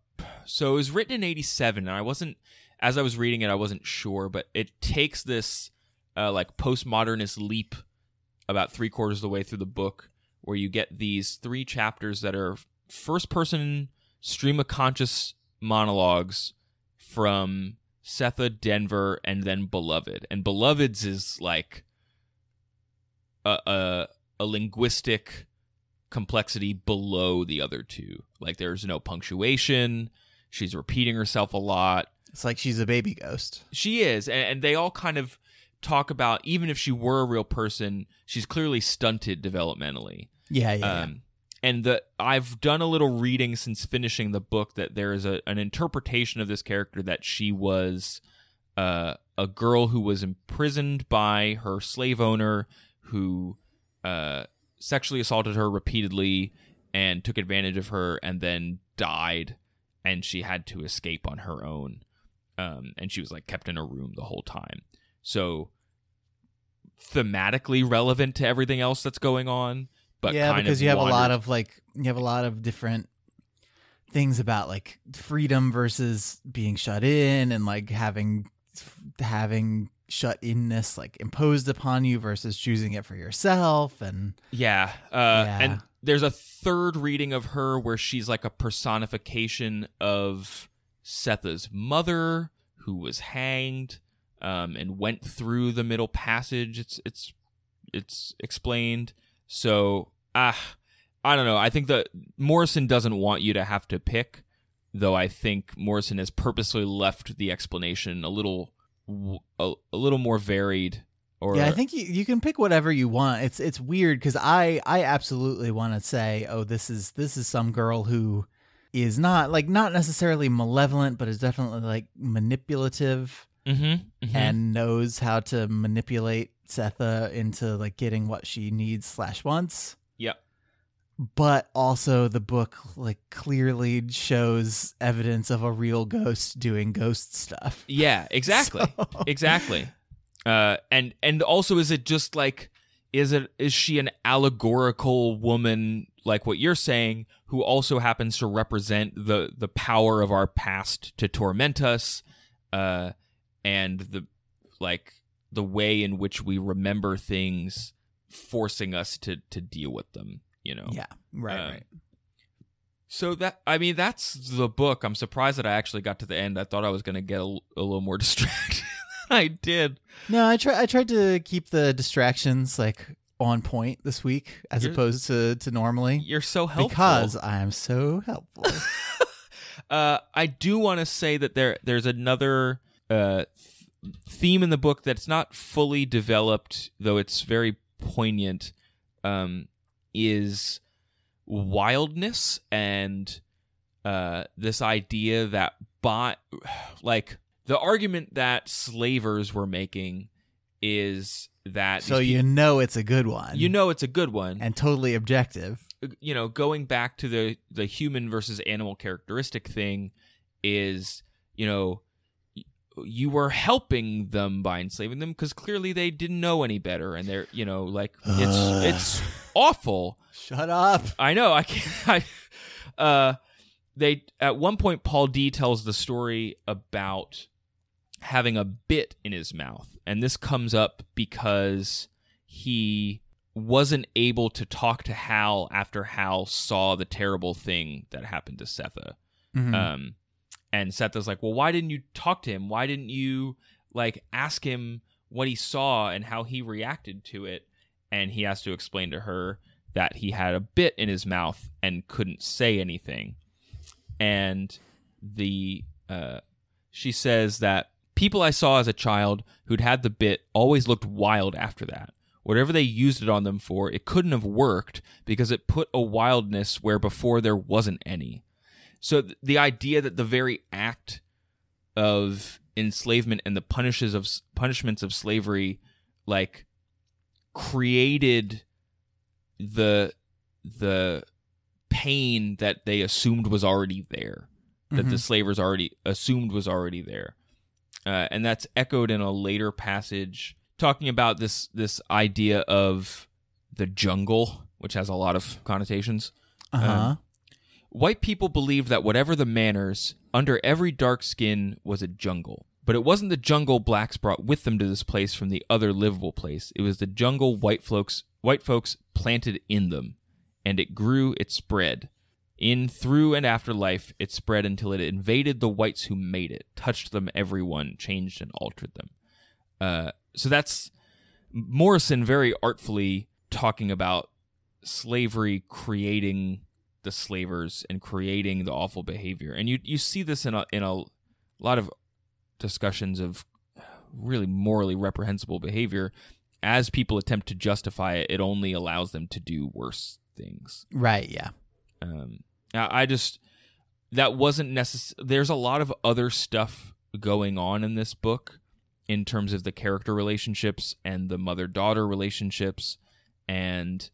so it was written in '87, and I wasn't as I was reading it, I wasn't sure, but it takes this uh, like postmodernist leap about three quarters of the way through the book, where you get these three chapters that are first person stream of conscious monologues from Sethe, Denver, and then Beloved. And Beloved's is like a a, a linguistic complexity below the other two. Like there's no punctuation. She's repeating herself a lot. It's like she's a baby ghost. She is, and, and they all kind of talk about even if she were a real person, she's clearly stunted developmentally. Yeah, yeah. Um, and the I've done a little reading since finishing the book that there is a, an interpretation of this character that she was uh, a girl who was imprisoned by her slave owner who uh, sexually assaulted her repeatedly and took advantage of her and then died and she had to escape on her own um, and she was like kept in a room the whole time so thematically relevant to everything else that's going on but yeah, kind because of you have a lot of like you have a lot of different things about like freedom versus being shut in and like having having shut inness like imposed upon you versus choosing it for yourself and Yeah. Uh, Yeah. And there's a third reading of her where she's like a personification of Sethe's mother who was hanged um, and went through the middle passage. It's it's it's explained. So ah, I don't know. I think that Morrison doesn't want you to have to pick, though. I think Morrison has purposely left the explanation a little a, a little more varied. Or yeah i think you, you can pick whatever you want it's it's weird because i i absolutely want to say oh this is this is some girl who is not like not necessarily malevolent but is definitely like manipulative Mhm, mhm. and knows how to manipulate Sethe into like getting what she needs slash wants. Yep. But also the book like clearly shows evidence of a real ghost doing ghost stuff. Yeah, exactly. So- exactly. Uh and and also is it just like is it is she an allegorical woman like what you're saying who also happens to represent the the power of our past to torment us uh and the like the way in which we remember things forcing us to to deal with them, you know. Yeah. Right, Um, right. So that I mean that's the book. I'm surprised that I actually got to the end. I thought I was going to get a, a little more distracted. than I did. No, I try I tried to keep the distractions like on point this week as You're- opposed to to normally You're so helpful because I am so helpful. uh, I do want to say that there there's another uh, th- theme in the book that's not fully developed, though it's very poignant. Um, is wildness and uh, this idea that by like the argument that slavers were making is that so you know it's a good one. you know it's a good one and totally objective. you know, going back to the the human versus animal characteristic thing is, you know, you were helping them by enslaving them because clearly they didn't know any better, and they're, you know, like it's it's awful. Shut up. I know. I can't. I, uh, they at one point, Paul D tells the story about having a bit in his mouth, and this comes up because he wasn't able to talk to Hal after Hal saw the terrible thing that happened to Sethe. Mhm. Um, and Sethe's like, well, why didn't you talk to him? Why didn't you like ask him what he saw and how he reacted to it? And he has to explain to her that he had a bit in his mouth and couldn't say anything. And the uh, she says that people I saw as a child who'd had the bit always looked wild after that. Whatever they used it on them for, it couldn't have worked because it put a wildness where before there wasn't any. So th- the idea that the very act of enslavement and the punishes of punishments of slavery, like, created the the pain that they assumed was already there, that the Mhm. slavers already assumed was already there. uh, and that's echoed in a later passage talking about this this idea of the jungle, which has a lot of connotations. Uh huh. Um, White people believed that whatever the manners, under every dark skin was a jungle. But it wasn't the jungle blacks brought with them to this place from the other livable place. It was the jungle white folks white folks planted in them. And it grew, it spread. In through and after life, it spread until it invaded the whites who made it, touched them everyone, changed and altered them. Uh, so that's Morrison very artfully talking about slavery creating the slavers and creating the awful behavior. And you you see this in a in a lot of discussions of really morally reprehensible behavior as people attempt to justify it it only allows them to do worse things Right. Yeah. um I I just that wasn't necessary there's a lot of other stuff going on in this book in terms of the character relationships and the mother daughter relationships and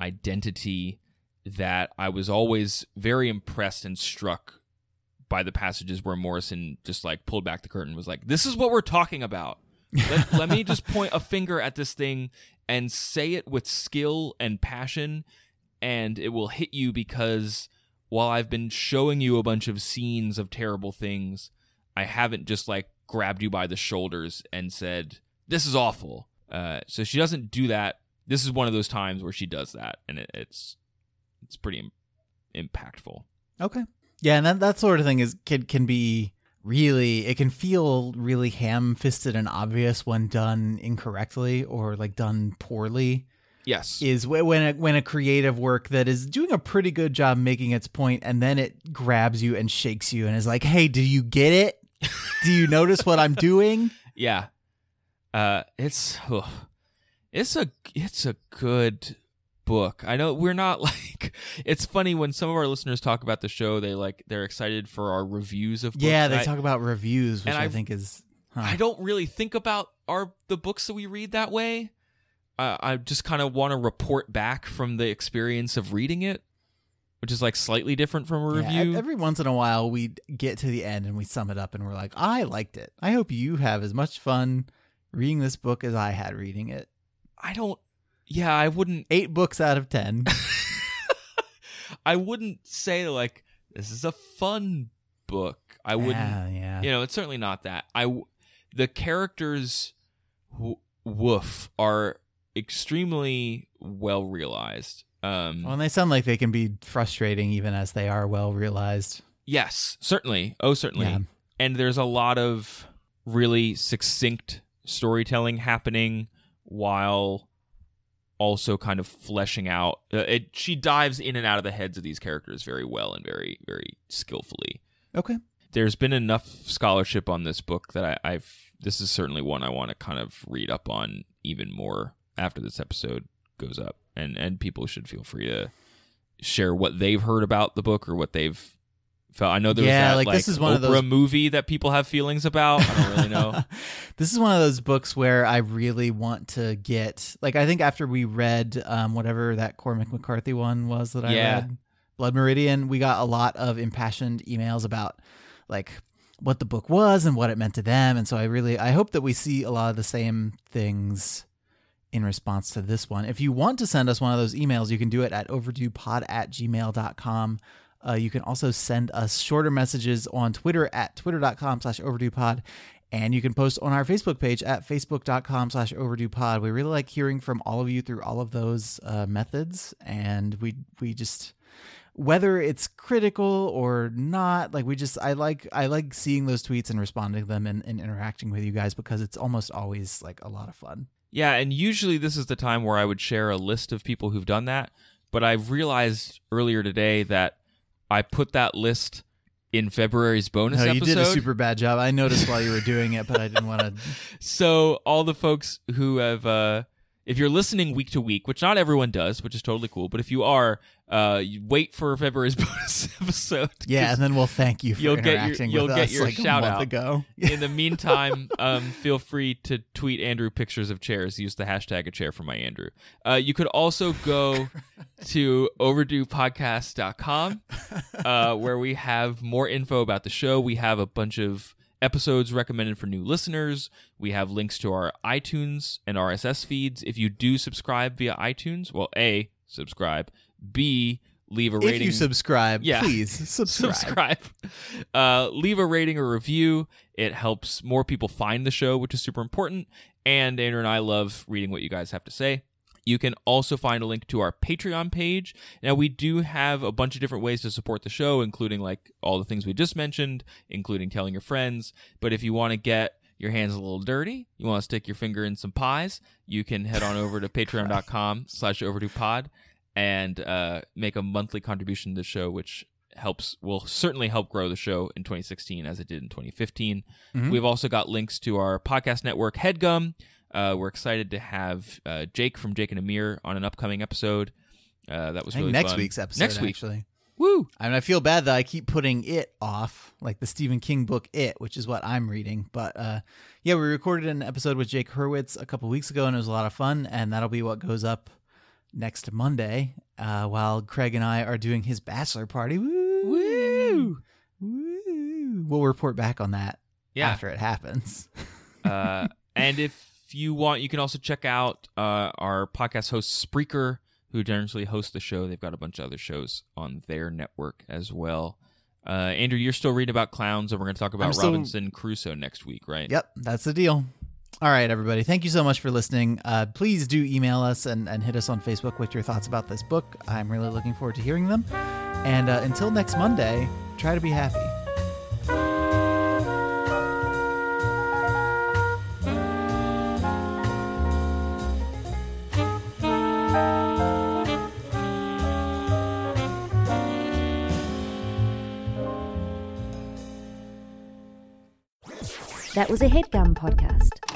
identity that I was always very impressed and struck by the passages where Morrison just like pulled back the curtain and was like, This is what we're talking about. Let, let me just point a finger at this thing and say it with skill and passion, and it will hit you because while I've been showing you a bunch of scenes of terrible things, I haven't just like grabbed you by the shoulders and said, This is awful. Uh, so she doesn't do that. This is one of those times where she does that, and it, it's it's pretty Im- impactful. Okay. Yeah, and that that sort of thing is can can be really it can feel really ham-fisted and obvious when done incorrectly or like done poorly. Yes. Is wh- when a, when a creative work that is doing a pretty good job making its point and then it grabs you and shakes you and is like, "Hey, do you get it? do you notice what I'm doing?" Yeah. Uh it's ugh. it's a it's a good book. I know we're not like it's funny when some of our listeners talk about the show they like they're excited for our reviews of books. Yeah, they I, talk about reviews, which I, I- think is huh. I don't really think about our the books that we read that way. Uh, I just kind of want to report back from the experience of reading it, which is like slightly different from a Yeah, review. every once in a while, we get to the end and we sum it up, and we're like, "I liked it. I hope you have as much fun reading this book as I had reading it." I don't yeah, I wouldn't Eight books out of ten. I wouldn't say like this is a fun book. I wouldn't Yeah, yeah. you know it's certainly not that I the characters w- woof are extremely well realized um Well, and they sound like they can be frustrating even as they are well realized. yes certainly oh certainly Yeah. and there's a lot of really succinct storytelling happening while also kind of fleshing out uh, it she dives in and out of the heads of these characters very well and very very skillfully Okay. there's been enough scholarship on this book that I, I've this is certainly one I want to kind of read up on even more after this episode goes up, and and people should feel free to share what they've heard about the book or what they've felt. I know there Yeah, that like, like, this is one Oprah of those- movie that people have feelings about. I don't really know. this is one of those books where I really want to get like I think after we read um whatever that Cormac McCarthy one was that I Yeah. read, Blood Meridian, we got a lot of impassioned emails about like what the book was and what it meant to them, and so I really I hope that we see a lot of the same things in response to this one. If you want to send us one of those emails, you can do it at overduepod at gmail.com. Uh, you can also send us shorter messages on Twitter at twitter.com slash overduepod. And you can post on our Facebook page at facebook.com slash overduepod. We really like hearing from all of you through all of those uh, methods. And we we just whether it's critical or not, like we just I like I like seeing those tweets and responding to them and, and interacting with you guys because it's almost always like a lot of fun. Yeah, and usually this is the time where I would share a list of people who've done that. But I've realized earlier today that I put that list in February's bonus No, you episode. did a super bad job. I noticed while you were doing it, but I didn't want to. so all the folks who have uh if you're listening week to week which not everyone does which is totally cool but if you are uh wait for february's bonus episode Yeah, and then we'll thank you for You'll get your- interacting you'll with get us your like shout a month out. ago. in the meantime um feel free to tweet andrew pictures of chairs use the hashtag a chair for my andrew uh you could also go to overduepodcast.com uh where we have more info about the show we have a bunch of episodes recommended for new listeners. We have links to our iTunes and RSS feeds. If you do subscribe via iTunes, well, A, subscribe. B, leave a rating. If you subscribe, Yeah. please subscribe. subscribe. Uh, leave a rating or review. It helps more people find the show, which is super important. And Andrew and I love reading what you guys have to say. You can also find a link to our Patreon page. Now, we do have a bunch of different ways to support the show, including like all the things we just mentioned, including telling your friends. But if you want to get your hands a little dirty, you want to stick your finger in some pies, you can head on over to patreon.com slash overdue pod and uh, make a monthly contribution to the show, which helps will certainly help grow the show in 2016 as it did in 2015. Mhm. We've also got links to our podcast network, Headgum. Uh, we're excited to have uh, Jake from Jake and Amir on an upcoming episode. Uh, that was really next fun. week's episode, Next week, actually. woo! I mean, I feel bad that I keep putting it off, like the Stephen King book It, which is what I'm reading. But uh, yeah, we recorded an episode with Jake Hurwitz a couple weeks ago, and it was a lot of fun. And that'll be what goes up next Monday, uh, while Craig and I are doing his bachelor party. Woo! Woo! Woo! We'll report back on that Yeah. after it happens. uh, and if you want, you can also check out uh, our podcast host Spreaker, who generally hosts the show. They've got a bunch of other shows on their network as well. Uh, Andrew, you're still reading about clowns, and we're going to talk about I'm still- Robinson Crusoe next week, right? Yep, that's the deal. All right, everybody. Thank you so much for listening. Uh, please do email us and, and hit us on Facebook with your thoughts about this book. I'm really looking forward to hearing them. And uh, until next Monday, try to be happy. That was a headgum podcast.